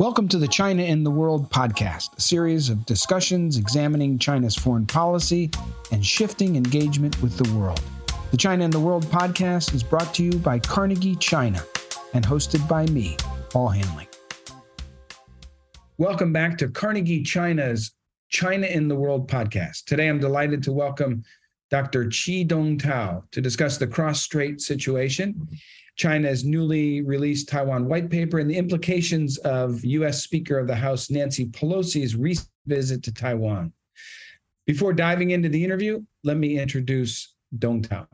Welcome to the China in the World podcast, a series of discussions examining China's foreign policy and shifting engagement with the world. The China in the World podcast is brought to you by Carnegie China and hosted by me, Paul Haenle. Welcome back to Carnegie China's China in the World podcast. Today I'm delighted to welcome Dr. Qi Dong Tao to discuss the cross strait situation China's newly released Taiwan white paper and the implications of U.S. Speaker of the House Nancy Pelosi's recent visit to Taiwan. Before diving into the interview, let me introduce Dong Tao.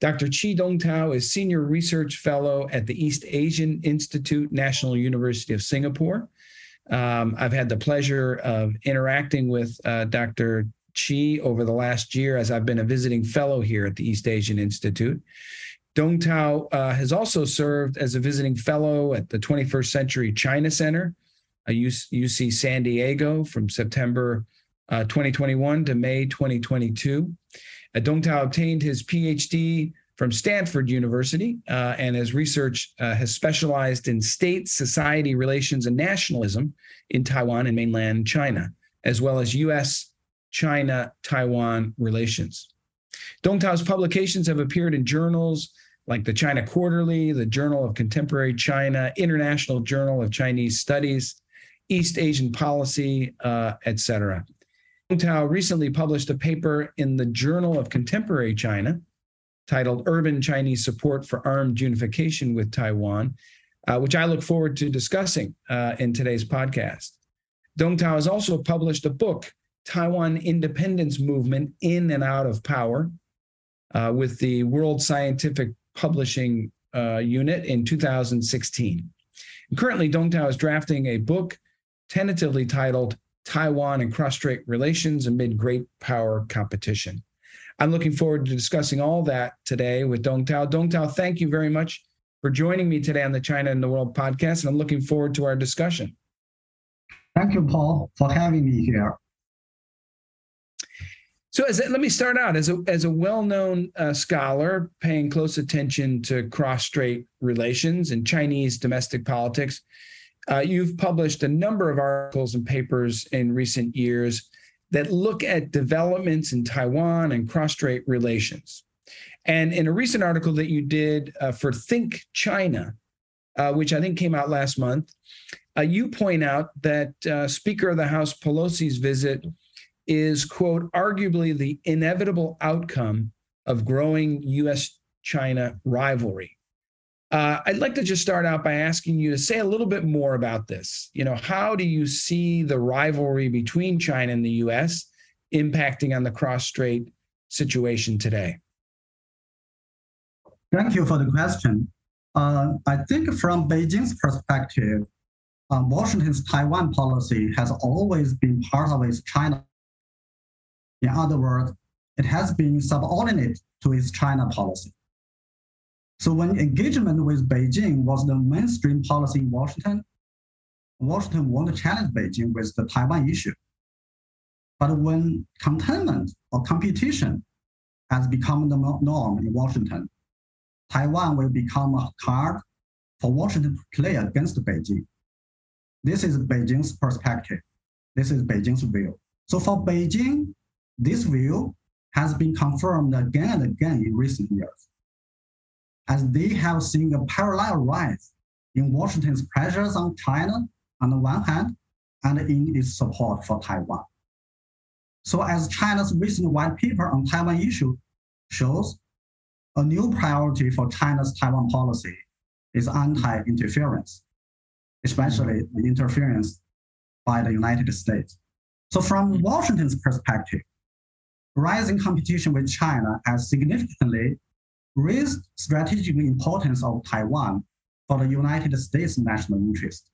Dr. Qi Dong Tao is Senior Research Fellow at the East Asian Institute, National University of Singapore. Um, I've had the pleasure of interacting with uh, Dr. Qi over the last year as I've been a visiting fellow here at the East Asian Institute. Dong Tao uh, has also served as a visiting fellow at the 21st Century China Center, UC San Diego from September uh, 2021 to May 2022. Uh, Dong Tao obtained his PhD from Stanford University, uh, and his research uh, has specialized in state society relations and nationalism in Taiwan and mainland China, as well as US China Taiwan relations. Dong Tao's publications have appeared in journals like the China Quarterly, the Journal of Contemporary China, International Journal of Chinese Studies, East Asian Policy, uh, etc. Dong Tao recently published a paper in the Journal of Contemporary China titled Urban Chinese Support for Armed Unification with Taiwan, uh, which I look forward to discussing uh, in today's podcast. Dong Tao has also published a book, Taiwan Independence Movement in and Out of Power, uh, with the World Scientific Publishing uh, Unit in 2016. And currently, Dong Tao is drafting a book tentatively titled Taiwan and Cross-Strait Relations Amid Great Power Competition. I'm looking forward to discussing all that today with Dong Tao. Dong Tao, thank you very much for joining me today on the China and the World podcast, and I'm looking forward to our discussion. Thank you, Paul, for having me here. So, as let me start out as a as a well-known uh, scholar paying close attention to cross-strait relations and Chinese domestic politics. Uh, you've published a number of articles and papers in recent years that look at developments in Taiwan and cross-strait relations. And in a recent article that you did uh, for Think China, uh, which I think came out last month, uh, you point out that uh, Speaker of the House Pelosi's visit is, quote, arguably the inevitable outcome of growing US China rivalry. Uh, I'd like to just start out by asking you to say a little bit more about this. You know, how do you see the rivalry between China and the US impacting on the cross strait situation today? Thank you for the question. Uh, I think from Beijing's perspective, uh, Washington's Taiwan policy has always been part of its China in other words, it has been subordinate to its China policy. So when engagement with Beijing was the mainstream policy in Washington, Washington wanted to challenge Beijing with the Taiwan issue. But when containment or competition has become the norm in Washington, Taiwan will become a card for Washington to play against Beijing. This is Beijing's perspective. This is Beijing's view. So for Beijing, this view has been confirmed again and again in recent years, as they have seen a parallel rise in Washington's pressures on China on the one hand, and in its support for Taiwan. So as China's recent white paper on Taiwan issue shows, a new priority for China's Taiwan policy is anti-interference, especially the interference by the United States. So from mm. Washington's perspective, rising competition with China has significantly raised strategic importance of Taiwan for the United States national interest.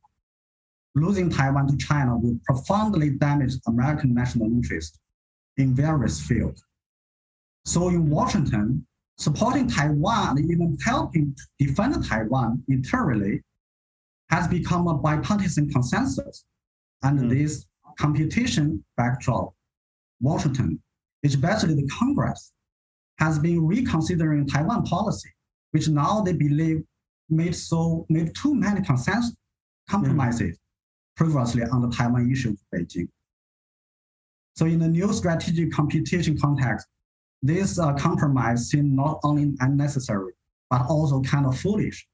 Losing Taiwan to China will profoundly damage American national interest in various fields. So in Washington, supporting Taiwan and even helping to defend Taiwan internally has become a bipartisan consensus. Under mm. this competition backdrop, Washington especially the Congress, has been reconsidering Taiwan policy, which now they believe made so made too many consensus, compromises mm. previously on the Taiwan issue with Beijing. So in the new strategic competition context, this uh, compromise seems not only unnecessary, but also kind of foolish.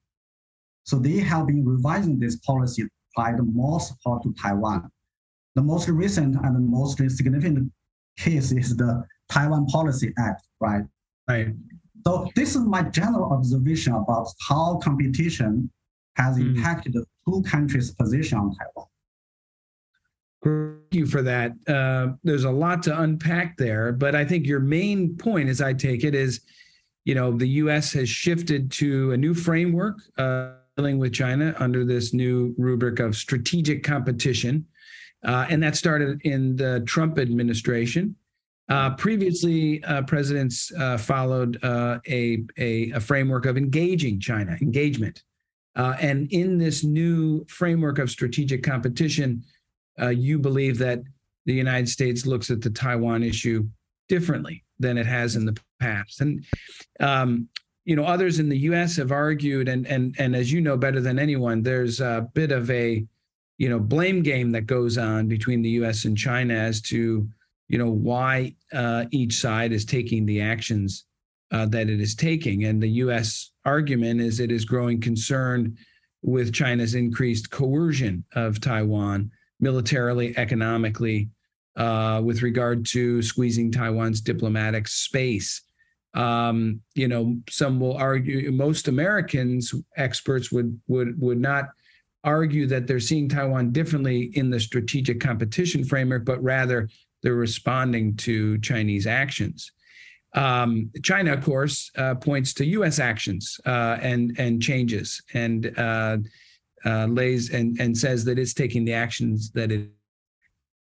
So they have been revising this policy to provide more support to Taiwan. The most recent and the most significant case is the Taiwan Policy Act, right? Right. So this is my general observation about how competition has mm. impacted the two countries' position on Taiwan. Thank you for that. Uh, there's a lot to unpack there, but I think your main point, as I take it, is, you know, the U.S. has shifted to a new framework uh, dealing with China under this new rubric of strategic competition, uh, and that started in the Trump administration. Uh, previously, uh, presidents uh, followed uh, a, a, a, framework of engaging China, engagement. Uh, and in this new framework of strategic competition, you believe that the United States looks at the Taiwan issue differently than it has in the past. And um, you know, others in the U.S. have argued, and and and as you know better than anyone, there's a bit of a you know blame game that goes on between the U.S. and China as to you know why uh, each side is taking the actions uh, that it is taking. And the U.S. argument is it is growing concerned with China's increased coercion of Taiwan militarily, economically, uh, with regard to squeezing Taiwan's diplomatic space. Um, you know, some will argue. Most Americans, experts would would would not argue that they're seeing Taiwan differently in the strategic competition framework, but rather they're responding to Chinese actions. Um, China, of course, uh, points to U.S. actions uh, and and changes and uh, uh, lays and and says that it's taking the actions that it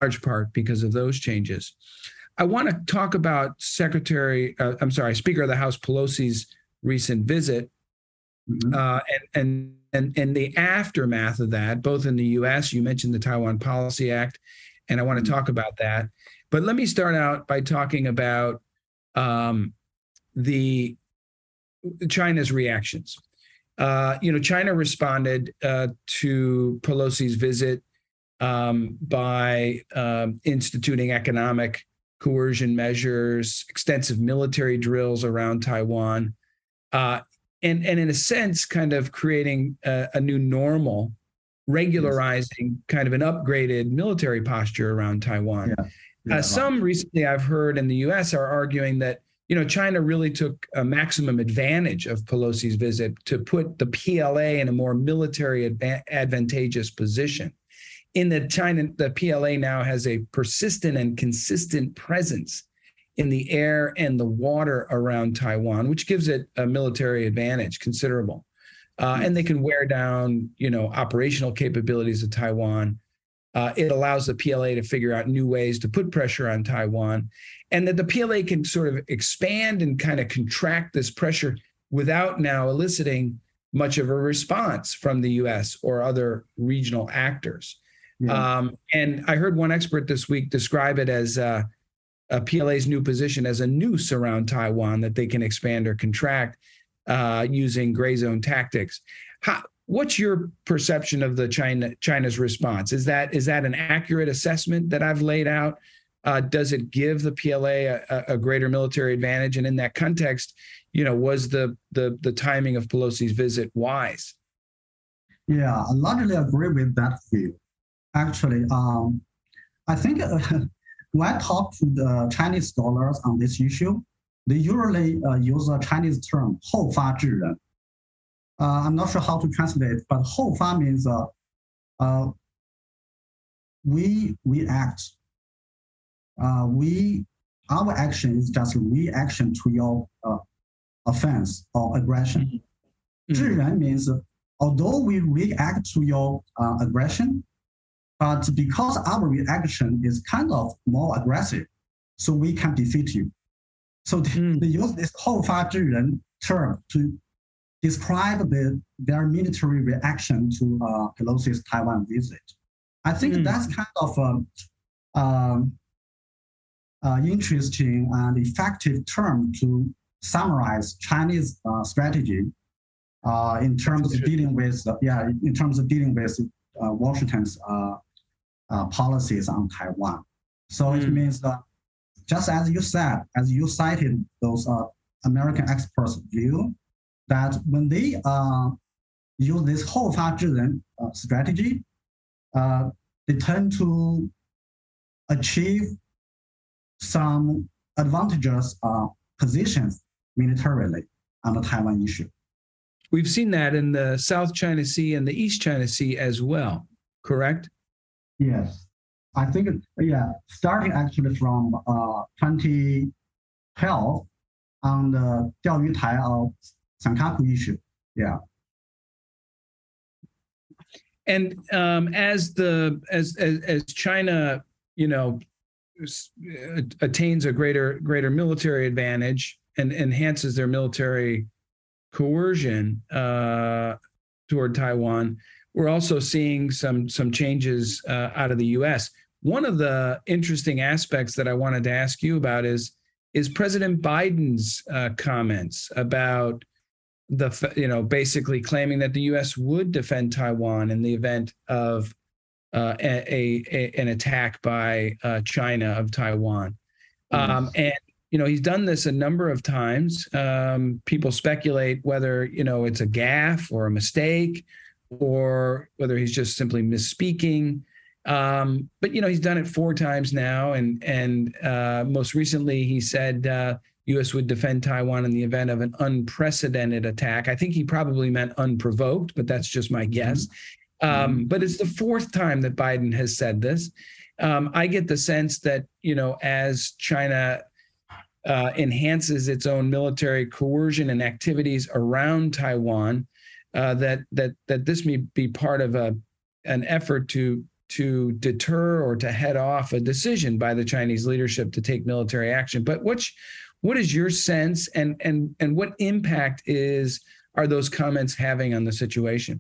large part because of those changes. I want to talk about Secretary, uh, I'm sorry, Speaker of the House Pelosi's recent visit mm-hmm. Uh, and and and and the aftermath of that, both in the U.S. You mentioned the Taiwan Policy Act and I want to mm-hmm. talk about that. But let me start out by talking about um, the China's reactions. Uh, you know, China responded uh, to Pelosi's visit um, by um, instituting economic coercion measures, extensive military drills around Taiwan, uh, and and in a sense, kind of creating a, a new normal regularizing kind of an upgraded military posture around Taiwan. Yeah. Yeah, uh, some recently I've heard in the US are arguing that you know China really took a maximum advantage of Pelosi's visit to put the PLA in a more military advantageous position. In that China the PLA now has a persistent and consistent presence in the air and the water around Taiwan, which gives it a military advantage considerable uh, and they can wear down, you know, operational capabilities of Taiwan. Uh, it allows the PLA to figure out new ways to put pressure on Taiwan, and that the PLA can sort of expand and kind of contract this pressure without now eliciting much of a response from the U.S. or other regional actors. Yeah. Um, and I heard one expert this week describe it as uh, a PLA's new position as a noose around Taiwan that they can expand or contract uh, using gray zone tactics. How, what's your perception of the China China's response? Is that is that an accurate assessment that I've laid out? Uh, does it give the PLA a, a, greater military advantage? And in that context, you know, was the the the timing of Pelosi's visit wise? Yeah, I largely agree with that view. Actually, um, I think uh, when I talk to the Chinese scholars on this issue, they usually uh, use a Chinese term 后发制人. Uh, I'm not sure how to translate, but 后发 means uh, uh, we we act. Uh, we our action is just reaction to your uh, offense or aggression. Mm-hmm. means although we react to your uh, aggression, but because our reaction is kind of more aggressive, so we can defeat you. So mm. they use this whole ren" term to describe the, their military reaction to uh, Pelosi's Taiwan visit. I think mm. that's kind of an um, uh, interesting and effective term to summarize Chinese uh, strategy uh, in terms of dealing with yeah in terms of dealing with uh, Washington's uh, uh, policies on Taiwan. So mm. it means that just as you said, as you cited those uh, American experts' view, that when they uh, use this whole Fa Zhiren uh, strategy, uh, they tend to achieve some advantageous uh, positions militarily on the Taiwan issue. We've seen that in the South China Sea and the East China Sea as well, correct? Yes, I think yeah. Starting actually from uh, 2012 on the 钓鱼台 of Senkaku issue. Yeah. And um, as the as, as as China, you know, uh, attains a greater greater military advantage and enhances their military coercion uh, toward Taiwan we're also seeing some some changes uh, out of the U.S. One of the interesting aspects that I wanted to ask you about is is President Biden's uh, comments about the you know basically claiming that the U.S. would defend Taiwan in the event of uh, a, a, an attack by uh, China of Taiwan, um, and you know he's done this a number of times. Um, people speculate whether you know it's a gaffe or a mistake, or whether he's just simply misspeaking. Um, but you know he's done it four times now, and and uh, most recently he said uh, U.S. would defend Taiwan in the event of an unprecedented attack. I think he probably meant unprovoked, but that's just my guess. Um, mm-hmm. but it's the fourth time that Biden has said this. Um, I get the sense that you know as China uh, enhances its own military coercion and activities around Taiwan, uh, that that that this may be part of a an effort to to deter or to head off a decision by the Chinese leadership to take military action. But what's what is your sense and and and what impact is are those comments having on the situation?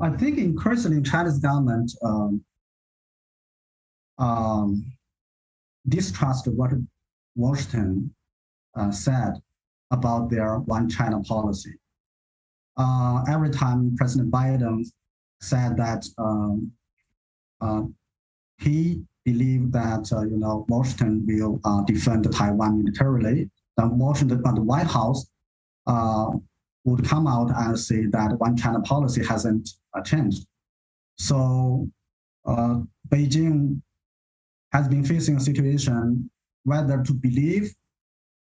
I think increasingly China's government um, um, distrust what Washington uh, said about their one China policy. Uh, every time President Biden said that um, uh, he believed that uh, you know Washington will uh, defend Taiwan militarily, then Washington, but the White House uh, would come out and say that one China policy hasn't changed. So Beijing has been facing a situation whether to believe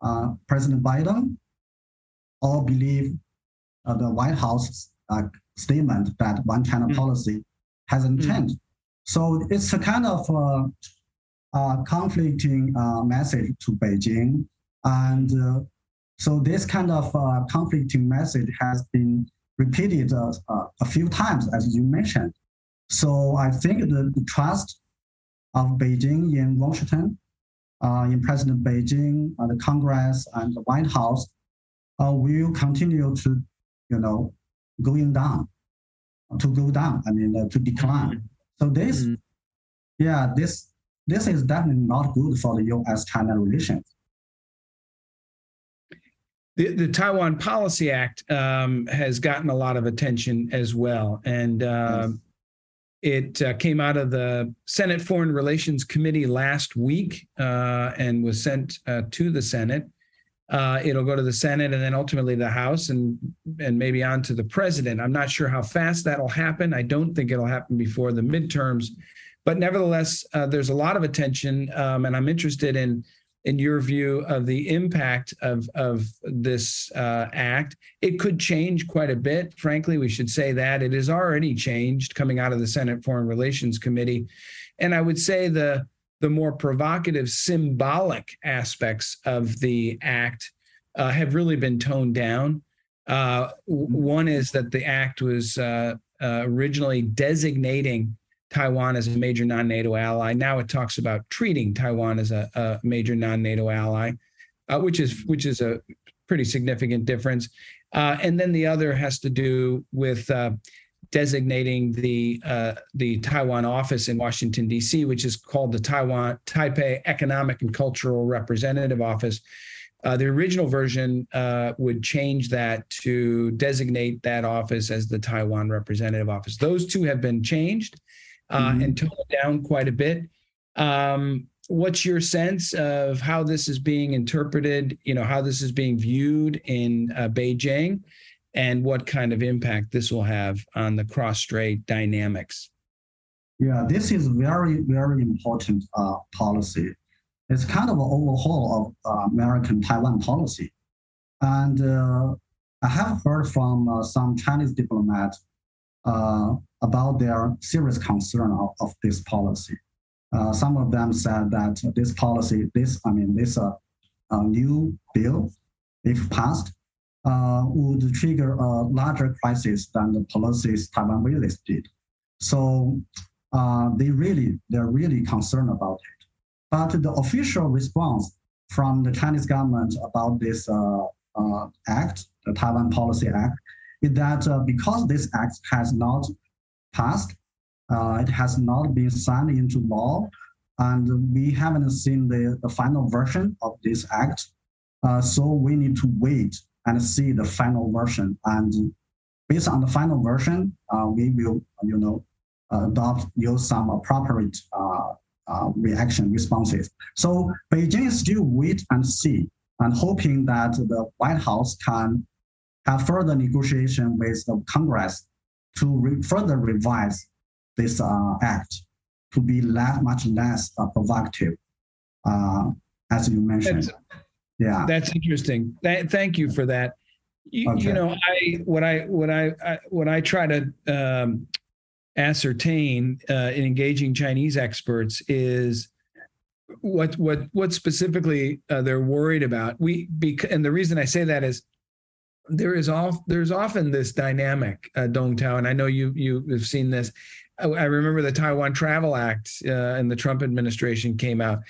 uh, President Biden or believe uh, the White House uh, statement that one China mm. policy hasn't mm. changed. So it's a kind of uh, conflicting uh, message to Beijing. And uh, so this kind of conflicting message has been repeated a few times, as you mentioned. So I think the, the trust of Beijing in Washington uh, in President Beijing, uh, the Congress, and the White House uh, will continue to, you know, going down, to go down. I mean, uh, to decline. So this, mm-hmm. yeah, this this is definitely not good for the U.S.-China relations. The, the Taiwan Policy Act um, has gotten a lot of attention as well, and uh, yes. It uh, came out of the Senate Foreign Relations Committee last week uh, and was sent uh, to the Senate. Uh, it'll go to the Senate and then ultimately the House and and maybe on to the president. I'm not sure how fast that'll happen. I don't think it'll happen before the midterms, but nevertheless, uh, there's a lot of attention, um, and I'm interested in in your view of the impact of of this uh, act. It could change quite a bit. Frankly, we should say that it has already changed coming out of the Senate Foreign Relations Committee, and I would say the the more provocative, symbolic aspects of the act uh, have really been toned down. Uh, one is that the act was uh, uh, originally designating Taiwan as a major non-NATO ally. Now it talks about treating Taiwan as a, a major non-NATO ally, uh, which is which is a pretty significant difference. Uh, and then the other has to do with uh, designating the uh, the Taiwan office in Washington D.C., which is called the Taiwan Taipei Economic and Cultural Representative Office. Uh, the original version uh, would change that to designate that office as the Taiwan representative office. Those two have been changed uh, mm-hmm. and toned down quite a bit. Um, what's your sense of how this is being interpreted? You know, how this is being viewed in uh, Beijing, and what kind of impact this will have on the cross-strait dynamics? Yeah, this is very, very important uh, policy it's kind of an overhaul of uh, American Taiwan policy. And uh, I have heard from uh, some Chinese diplomats uh, about their serious concern of, of this policy. Uh, some of them said that this policy, this, I mean, this new bill, if passed, would trigger a larger crisis than the Pelosi's Taiwan Visit did. So they really, they're really concerned about it. But the official response from the Chinese government about this uh, uh, act, the Taiwan Policy Act, is that uh, because this act has not passed, uh, it has not been signed into law, and we haven't seen the, the final version of this act. Uh, so we need to wait and see the final version. And based on the final version, uh, we will, you know, adopt use some appropriate uh, reaction responses. So Beijing is still wait and see and hoping that the White House can have further negotiation with the Congress to re- further revise this uh, act to be less, much less uh, provocative, uh, as you mentioned. Yeah, that's interesting. Th- thank you for that. You, okay. you, know, I what I what I, I what I try to um, ascertain uh, in engaging Chinese experts is what what what specifically uh, they're worried about. We bec- and the reason I say that is there is all there's often this dynamic, uh, Dong Tao, and I know you you have seen this. I, I remember the Taiwan Travel Act uh, and the Trump administration came out,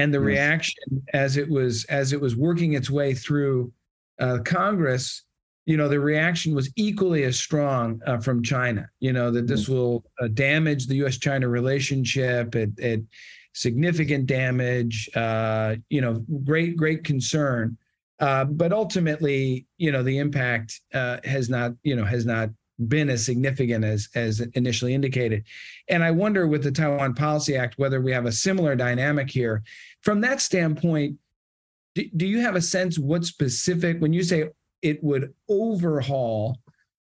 and the yes. reaction as it was as it was working its way through uh, Congress you know, the reaction was equally as strong uh, from China. You know that this mm. will uh, damage the U.S.-China relationship. It, it significant damage. Uh, you know, great great concern. Uh, but ultimately, you know, the impact uh, has not you know has not been as significant as as initially indicated. And I wonder with the Taiwan Policy Act whether we have a similar dynamic here. From that standpoint, do, do you have a sense what specific when you say it would overhaul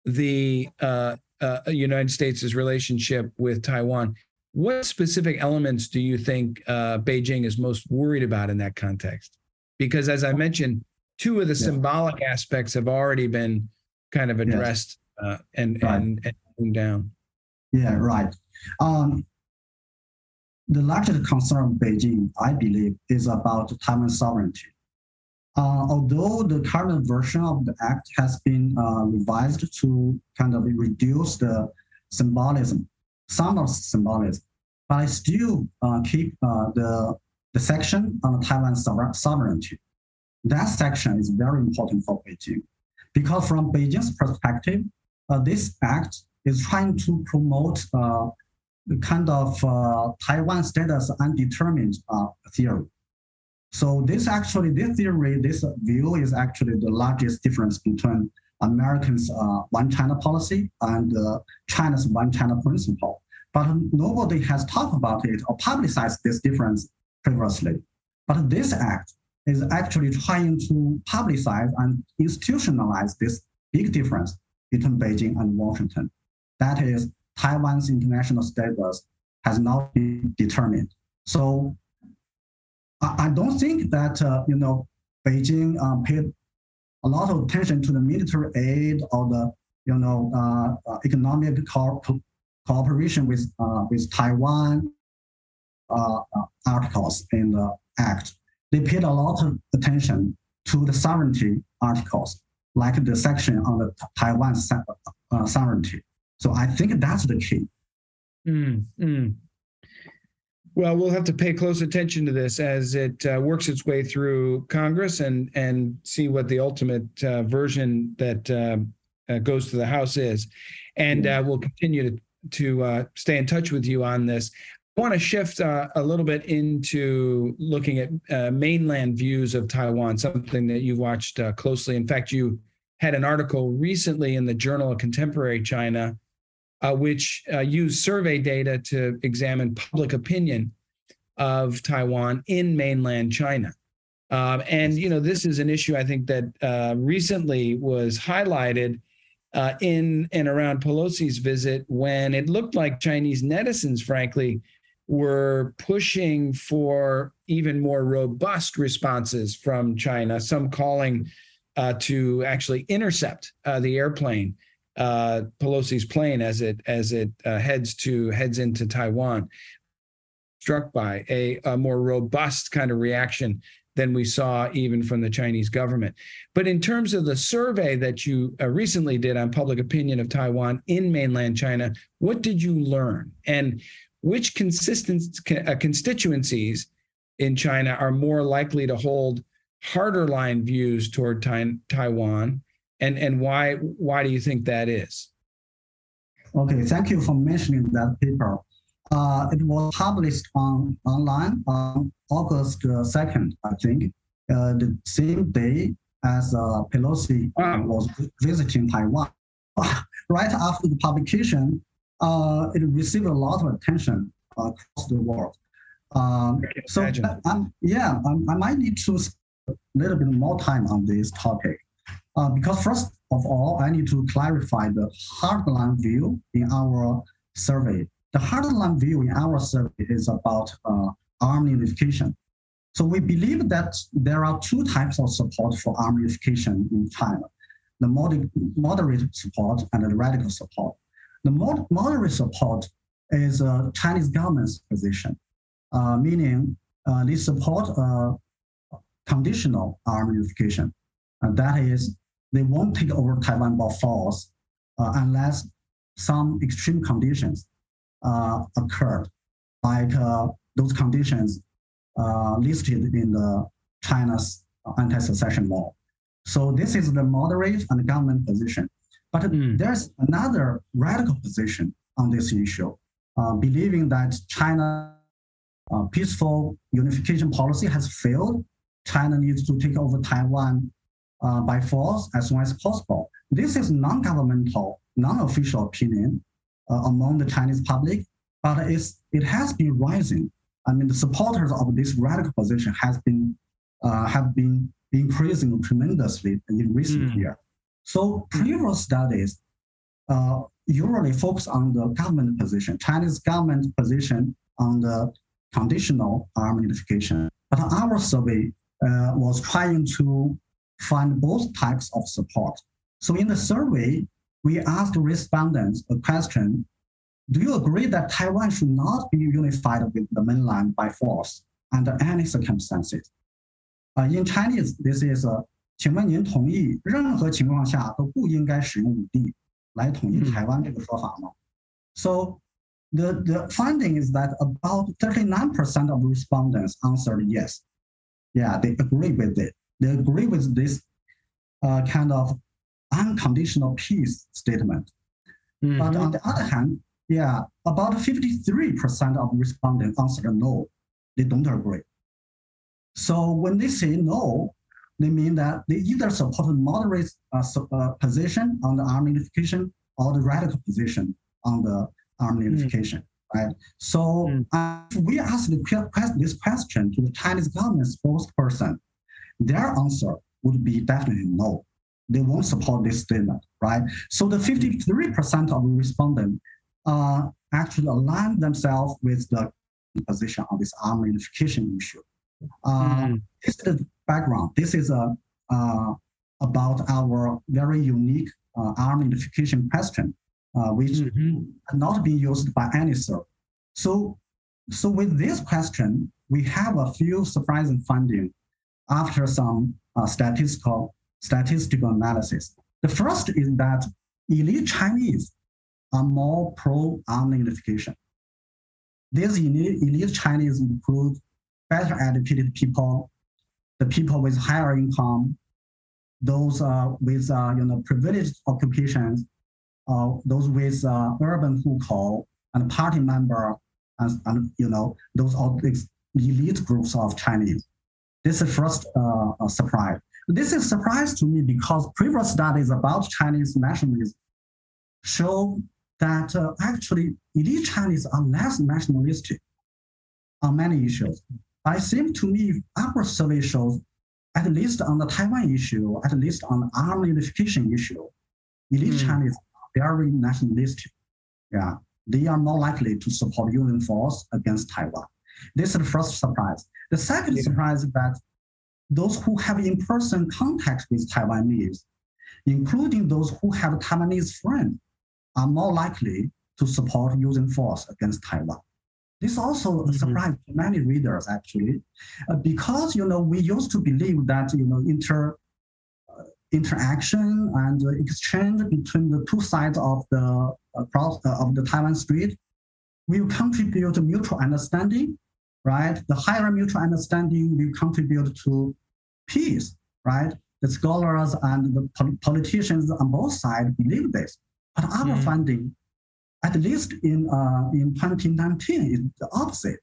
the uh, uh, United States' relationship with Taiwan. What specific elements do you think uh, Beijing is most worried about in that context? Because as I mentioned, two of the yeah. symbolic aspects have already been kind of addressed. Uh, and, right. and and down. Yeah, right. Um, the largest concern of Beijing, I believe, is about Taiwan sovereignty. Uh, although the current version of the act has been uh, revised to kind of reduce the symbolism, some of symbolism, but I still uh, keep uh, the, the section on Taiwan sovereignty. That section is very important for Beijing because from Beijing's perspective, this act is trying to promote uh, the kind of Taiwan status undetermined theory. So this actually, this theory, this view is actually the largest difference between Americans' uh, one China policy and uh, China's one China principle. But nobody has talked about it or publicized this difference previously. But this act is actually trying to publicize and institutionalize this big difference between Beijing and Washington. That is, Taiwan's international status has not been determined. So I, don't think that uh, you know Beijing uh, paid a lot of attention to the military aid or the you know uh, uh economic co- cooperation with uh, with Taiwan uh, articles in the act. They paid a lot of attention to the sovereignty articles, like the section on the Taiwan sovereignty. So I think that's the key. Mm, mm. Well, we'll have to pay close attention to this as it uh, works its way through Congress and and see what the ultimate uh, version that uh, uh goes to the House is, and uh, we'll continue to to uh, stay in touch with you on this. I want to shift uh, a little bit into looking at uh, mainland views of Taiwan, something that you've watched uh, closely. In fact, you had an article recently in the Journal of Contemporary China, uh, which uh, used survey data to examine public opinion of Taiwan in mainland China. Um, and you know, this is an issue I think that uh, recently was highlighted uh, in and around Pelosi's visit when it looked like Chinese netizens, frankly, were pushing for even more robust responses from China. Some calling uh, to actually intercept uh, the airplane, uh, Pelosi's plane, as it as it uh, heads to heads into Taiwan. Struck by a, a more robust kind of reaction than we saw even from the Chinese government. But in terms of the survey that you uh, recently did on public opinion of Taiwan in mainland China, what did you learn? And which uh, constituencies in China are more likely to hold harder line views toward Taiwan? And, and why, why do you think that is? Okay, thank you for mentioning that paper. Uh, it was published on online on August 2nd, uh, I think, uh, the same day as uh, Pelosi wow. was visiting Taiwan. right after the publication, uh, it received a lot of attention across the world. Um, so I, yeah, I, I, might need to spend a little bit more time on this topic. Uh, because first of all, I need to clarify the hardline view in our survey. The hardline view in our survey is about uh, arm unification. So we believe that there are two types of support for arm unification in China, the moder- moderate support and the radical support. The mod- moderate support is a Chinese government's position, uh, meaning uh, they support uh, conditional arm unification. And that is, they won't take over Taiwan by force uh, unless some extreme conditions uh, occurred, like uh, those conditions uh, listed in the China's anti-secession law. So this is the moderate and government position. But mm. there's another radical position on this issue, uh, believing that China uh, peaceful unification policy has failed. China needs to take over Taiwan uh, by force as soon as possible. This is non-governmental, non-official opinion uh, among the Chinese public, but it's, it has been rising. I mean, the supporters of this radical position has been uh, have been increasing tremendously in recent mm. years. So previous studies uh, usually focus on the government position, Chinese government position on the conditional arm unification. But our survey uh, was trying to find both types of support. So in the survey, we asked respondents a question, do you agree that Taiwan should not be unified with the mainland by force under any circumstances? Uh, in Chinese, this is a 请问您同意任何情况下都不应该使用武力来统一台湾这个说法吗？So the, the finding is that about 39% of respondents answered yes. Yeah, they agree with it. They agree with this uh, kind of unconditional peace statement. Mm-hmm. But on the other hand, yeah, about 53% of respondents answered no. They don't agree. So when they say no, they mean that they either support the moderate uh, uh, position on the arm unification or the radical position on the arm hmm. unification, mm. right? So mm. uh, we asked this question to the Chinese government spokesperson, their answer would be definitely no. They won't support this statement, right? So the 53% of respondents uh, actually align themselves with the position on this arm unification issue. Uh, mm. This is background. This is a, uh, about our very unique uh, arm unification question, uh, which mm-hmm. not being used by any survey. So, so with this question, we have a few surprising findings after some uh, statistical statistical analysis. The first is that elite Chinese are more pro arm unification. These elite, elite Chinese include better educated people, the people with higher income, those uh, with uh, you know privileged occupations, uh, those with uh, urban hukou and party member and, and you know those are elite groups of Chinese. This is first uh, surprise. This is surprise to me because previous studies about Chinese nationalism show that uh, actually elite Chinese are less nationalistic on many issues. But it seems to me our survey shows, at least on the Taiwan issue, at least on the armed unification issue, elite mm. Chinese are very nationalistic. Yeah, they are more likely to support using force against Taiwan. This is the first surprise. The second yeah. surprise is that those who have in-person contact with Taiwanese, including those who have Taiwanese friends, are more likely to support using force against Taiwan. This also mm-hmm. surprised many readers actually, uh, because you know we used to believe that you know inter uh, interaction and exchange between the two sides of the across uh, of the Taiwan Strait will contribute to mutual understanding, right? The higher mutual understanding will contribute to peace, right? The scholars and the politicians on both sides believe this. But our mm. finding, at least in uh, in 2019, is the opposite,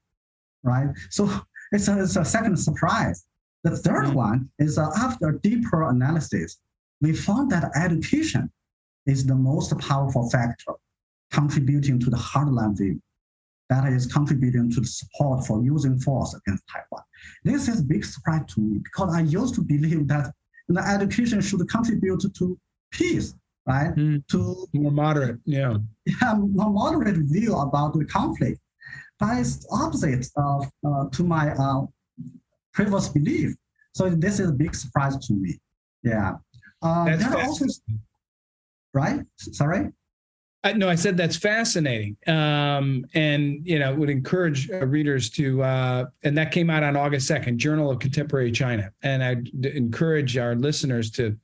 right? So it's a, it's a second surprise. The third mm. one is uh, after deeper analysis, we found that education is the most powerful factor contributing to the hardline view. That is contributing to the support for using force against Taiwan. This is a big surprise to me because I used to believe that you know, education should contribute to peace right? Mm. To more moderate, yeah. Yeah, more moderate view about the conflict. But it's opposite of uh, to my uh, previous belief. So this is a big surprise to me. Yeah. Uh, That's also, right? Sorry. Uh, no, I said that's fascinating, um, and you know would encourage uh, readers to. Uh, and that came out on August second, Journal of Contemporary China, and I'd encourage our listeners to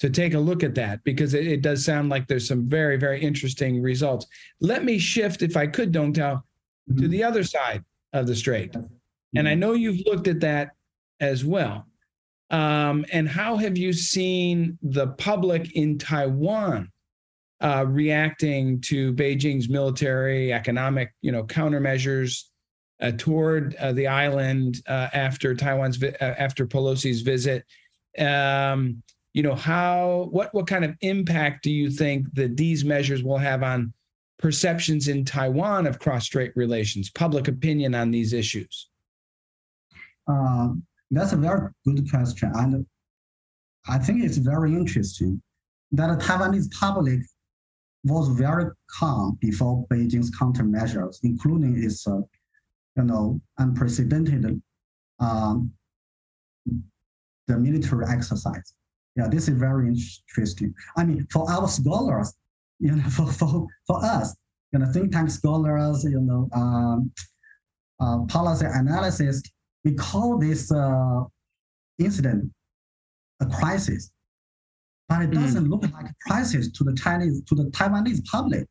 to take a look at that because it, it, does sound like there's some very, very interesting results. Let me shift, if I could, Dong Tao, mm-hmm. to the other side of the strait. Mm-hmm. And I know you've looked at that as well. Um, and how have you seen the public in Taiwan uh, reacting to Beijing's military, economic, you know, countermeasures uh, toward uh, the island uh, after Taiwan's vi- uh, after Pelosi's visit? Um, you know how what what kind of impact do you think that these measures will have on perceptions in Taiwan of cross-strait relations, public opinion on these issues? Uh, that's a very good question, and I think it's very interesting that the Taiwanese public was very calm before Beijing's countermeasures, including its, uh, you know, unprecedented um, the military exercise. Yeah, this is very interesting. I mean, for our scholars, you know, for, for, for us, you know, think tank scholars, you know, um, uh, policy analysis, we call this uh, incident a crisis, but it doesn't mm. look like a crisis to the Chinese, to the Taiwanese public.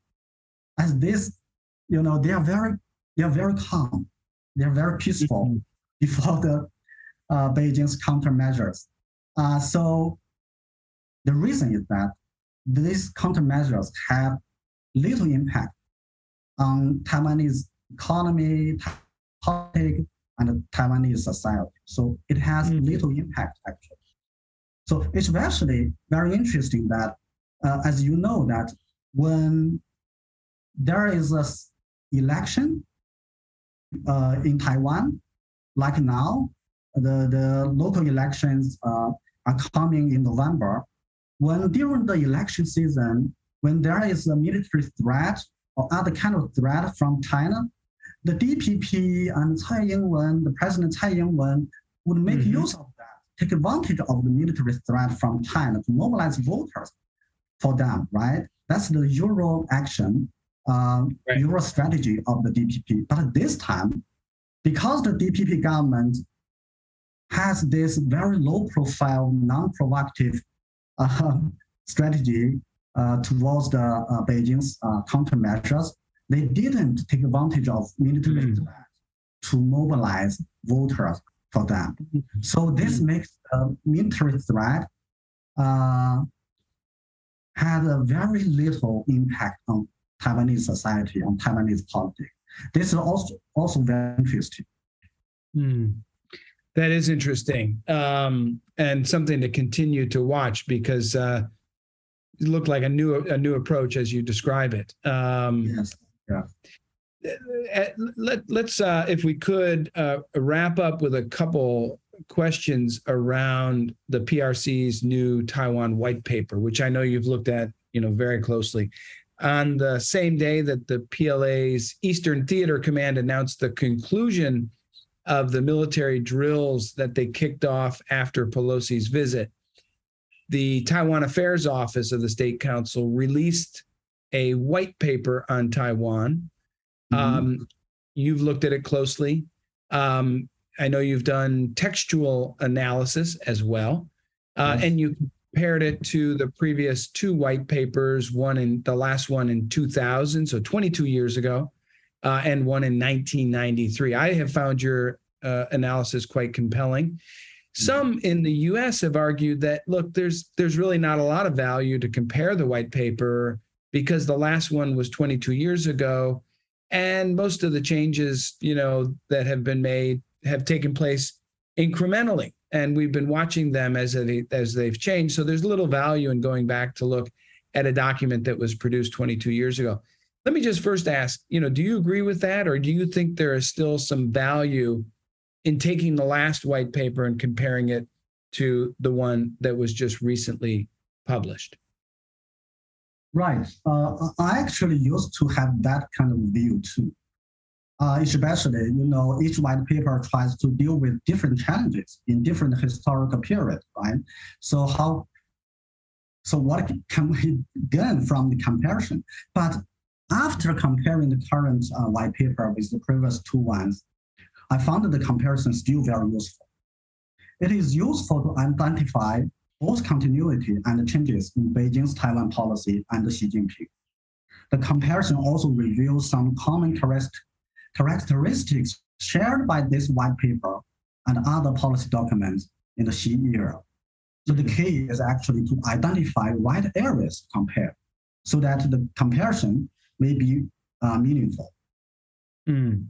As this, you know, they are very, they are very calm, they are very peaceful mm-hmm. before the uh, Beijing's countermeasures. Uh, so the reason is that these countermeasures have little impact on Taiwanese economy, politics, and Taiwanese society. So it has mm-hmm. little impact actually. So it's actually very interesting that, uh, as you know, that when there is a election uh, in Taiwan, like now, the, the local elections uh, are coming in November when during the election season, when there is a military threat or other kind of threat from China, the DPP and Tsai Ing-wen, the President Tsai Ing-wen, would make mm-hmm. use of that, take advantage of the military threat from China to mobilize voters for them, right? That's the Euro action, uh, right. Euro strategy of the DPP. But this time, because the DPP government has this very low profile, non-provocative uh, strategy uh, towards the uh, Beijing's countermeasures, they didn't take advantage of military mm. threat to mobilize voters for them. Mm-hmm. So this mm. makes a military threat uh, had a very little impact on Taiwanese society, on Taiwanese politics. This is also also very interesting. Hmm. That is interesting, um, and something to continue to watch because uh, it looked like a new a new approach as you describe it. Um, yes. Yeah. Uh, uh, let, let's, uh, if we could, uh, wrap up with a couple questions around the PRC's new Taiwan white paper, which I know you've looked at, you know, very closely. On the same day that the PLA's Eastern Theater Command announced the conclusion of the military drills that they kicked off after Pelosi's visit, the Taiwan Affairs Office of the State Council released a white paper on Taiwan. Mm-hmm. Um, you've looked at it closely. Um, I know you've done textual analysis as well, uh, and you compared it to the previous two white papers, one in the last one in 2000, so 22 years ago, uh, and one in 1993. I have found your uh, analysis quite compelling. Some mm-hmm. in the U.S. have argued that look, there's there's really not a lot of value to compare the white paper because the last one was 22 years ago, and most of the changes you know that have been made have taken place incrementally, and we've been watching them as they, as they've changed. So there's little value in going back to look at a document that was produced 22 years ago. Let me just first ask, you know, do you agree with that, or do you think there is still some value in taking the last white paper and comparing it to the one that was just recently published? Right. Uh, I actually used to have that kind of view too. Uh, especially, you know, each white paper tries to deal with different challenges in different historical periods, right? So how, so what can we gain from the comparison? But after comparing the current uh, white paper with the previous two ones, I found the comparison still very useful. It is useful to identify both continuity and changes in Beijing's Taiwan policy and Xi Jinping. The comparison also reveals some common characteristics shared by this white paper and other policy documents in the Xi era. So the key is actually to identify right areas to compare so that the comparison may be uh, meaningful. Mm.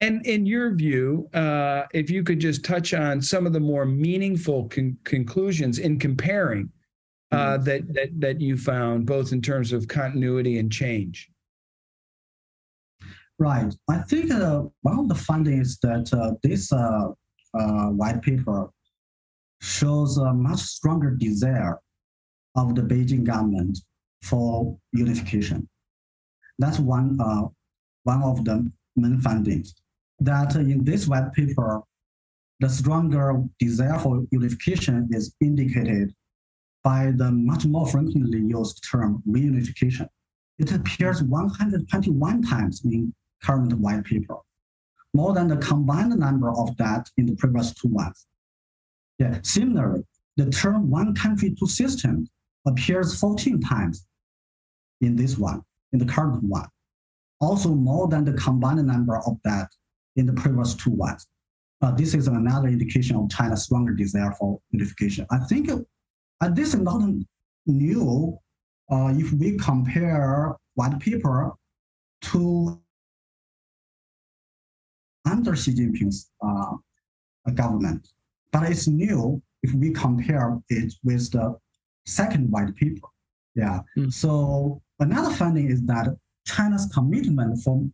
And in your view, uh, if you could just touch on some of the more meaningful con- conclusions in comparing uh, mm-hmm. that, that that you found, both in terms of continuity and change. Right. I think uh, one of the findings that uh, this uh, uh, white paper shows a much stronger desire of the Beijing government for unification. That's one uh, one of the main findings that in this white paper, the stronger desire for unification is indicated by the much more frequently used term reunification. It appears 121 times in current white paper, more than the combined number of that in the previous two ones. Yeah. Similarly, the term one country, two systems appears 14 times in this one, in the current one. Also more than the combined number of that in the previous two ones. Uh, this is another indication of China's stronger desire for unification. I think uh, this is not new uh, if we compare white paper to under Xi Jinping's uh, government. But it's new if we compare it with the second white paper. Yeah. Mm. So another finding is that China's commitment for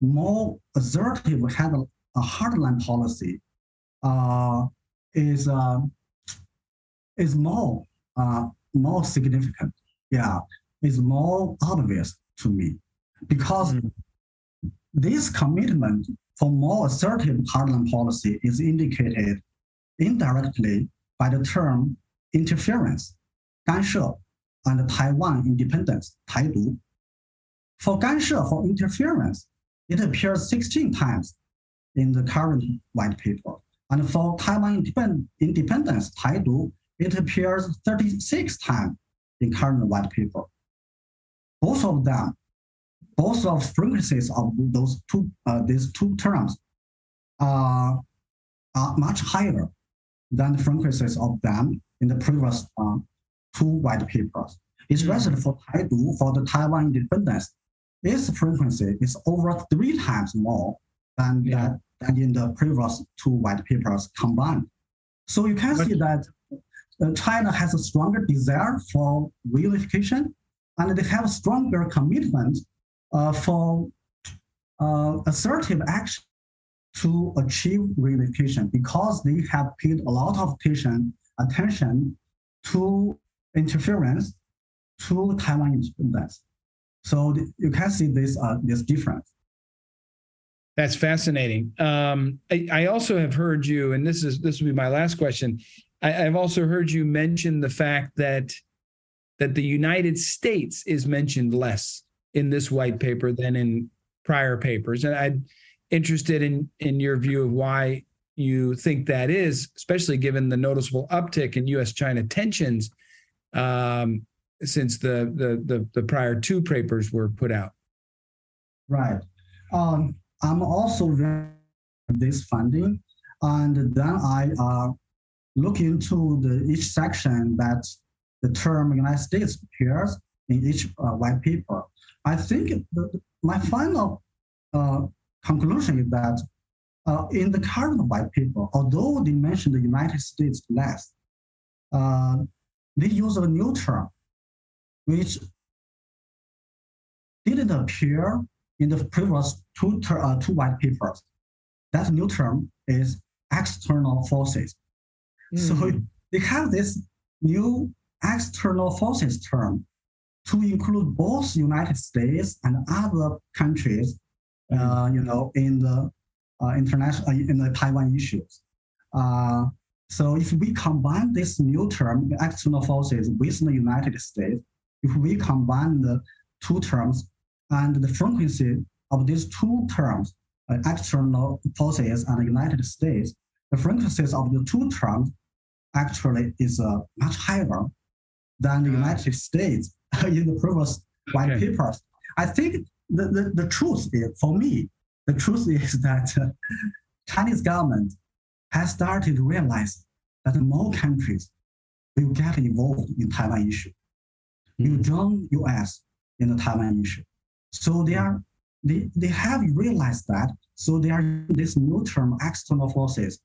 more assertive, had a, hardline policy, uh, is uh, is more uh, more significant. Yeah, is more obvious to me because mm. this commitment for more assertive hardline policy is indicated indirectly by the term interference, 干涉, and Taiwan independence, Taidu. For Ganshe for interference, it appears 16 times in the current white paper. And for Taiwan independence, Taidu, it appears 36 times in current white paper. Both of them, both of frequencies of those two, uh, these two terms are, are much higher than the frequencies of them in the previous uh, two white papers. Especially for Taidu, for the Taiwan independence, its frequency is over three times more than yeah. that than in the previous two white papers combined. So you can see that uh, China has a stronger desire for reunification, and they have a stronger commitment uh, for uh, assertive action to achieve reunification because they have paid a lot of attention, attention to interference to Taiwan independence. So you can see this uh, this difference. That's fascinating. Um, I, I, also have heard you, and this is this will be my last question. I, have also heard you mention the fact that that the United States is mentioned less in this white paper than in prior papers, and I'm interested in in your view of why you think that is, especially given the noticeable uptick in U.S.-China tensions um, since the, the the the prior two papers were put out. Right. Um, I'm also this funding, and then I uh, look into the each section that the term United States appears in each uh, white paper. I think the, my final uh, conclusion is that uh, in the current white paper, although they mention the United States less, uh, they use a new term, which didn't appear in the previous two, ter- uh, two white papers. That new term is external forces. Mm. So hmm. they have this new external forces term to include both United States and other countries, uh, you know, in the uh, international uh, in the Taiwan issues. So if we combine this new term, external forces, with the United States, if we combine the two terms, and the frequency of these two terms, uh, external forces and the United States, the frequencies of the two terms actually is uh, much higher than the United States in the previous white okay. papers. I think the, the, the truth is, for me, the truth is that uh, Chinese government has started to realize that more countries will get involved in Taiwan issue, will hmm. join U.S. in the Taiwan issue. So they are they, they have realized that. So they are this new term external forces.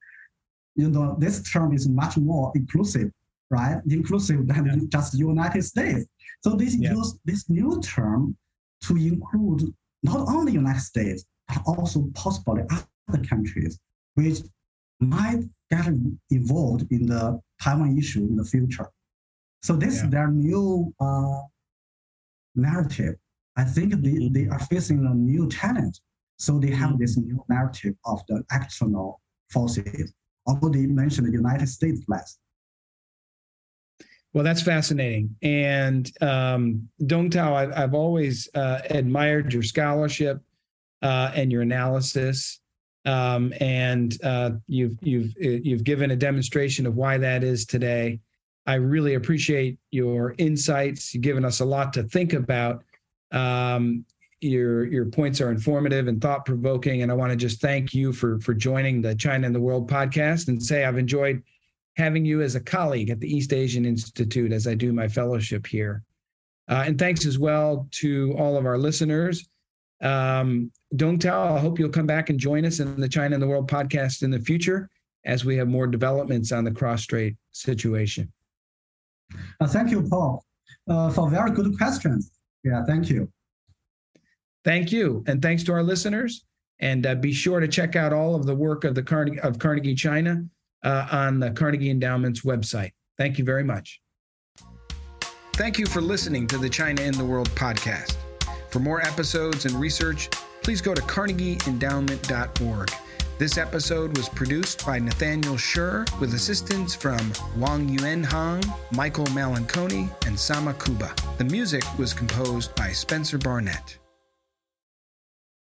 You know, this term is much more inclusive, right? Inclusive than yeah. just United States. So they yeah. use this new term to include not only United States, but also possibly other countries, which might get involved in the Taiwan issue in the future. So this yeah. is their new uh, narrative I think they, they are facing a new challenge. So they have this new narrative of the external forces, although they mentioned the United States less. Well, that's fascinating. And um, Dong Tao, I've, I've always uh, admired your scholarship uh, and your analysis. Um, and uh, you've you've you've given a demonstration of why that is today. I really appreciate your insights. You've given us a lot to think about. Um, your your points are informative and thought provoking, and I want to just thank you for for joining the China and the World podcast and say I've enjoyed having you as a colleague at the East Asian Institute as I do my fellowship here. Uh, and thanks as well to all of our listeners. Um, Dong Tao, I hope you'll come back and join us in the China and the World podcast in the future as we have more developments on the cross strait situation. Uh, thank you, Paul, uh, for very good questions. Yeah, thank you. Thank you. And thanks to our listeners. And uh, be sure to check out all of the work of the Carnegie, of Carnegie China uh, on the Carnegie Endowment's website. Thank you very much. Thank you for listening to the China in the World podcast. For more episodes and research, please go to carnegieendowment.org. This episode was produced by Nathaniel Schur with assistance from Wang Yuan Hong, Michael Malanconi, and Sama Kuba. The music was composed by Spencer Barnett.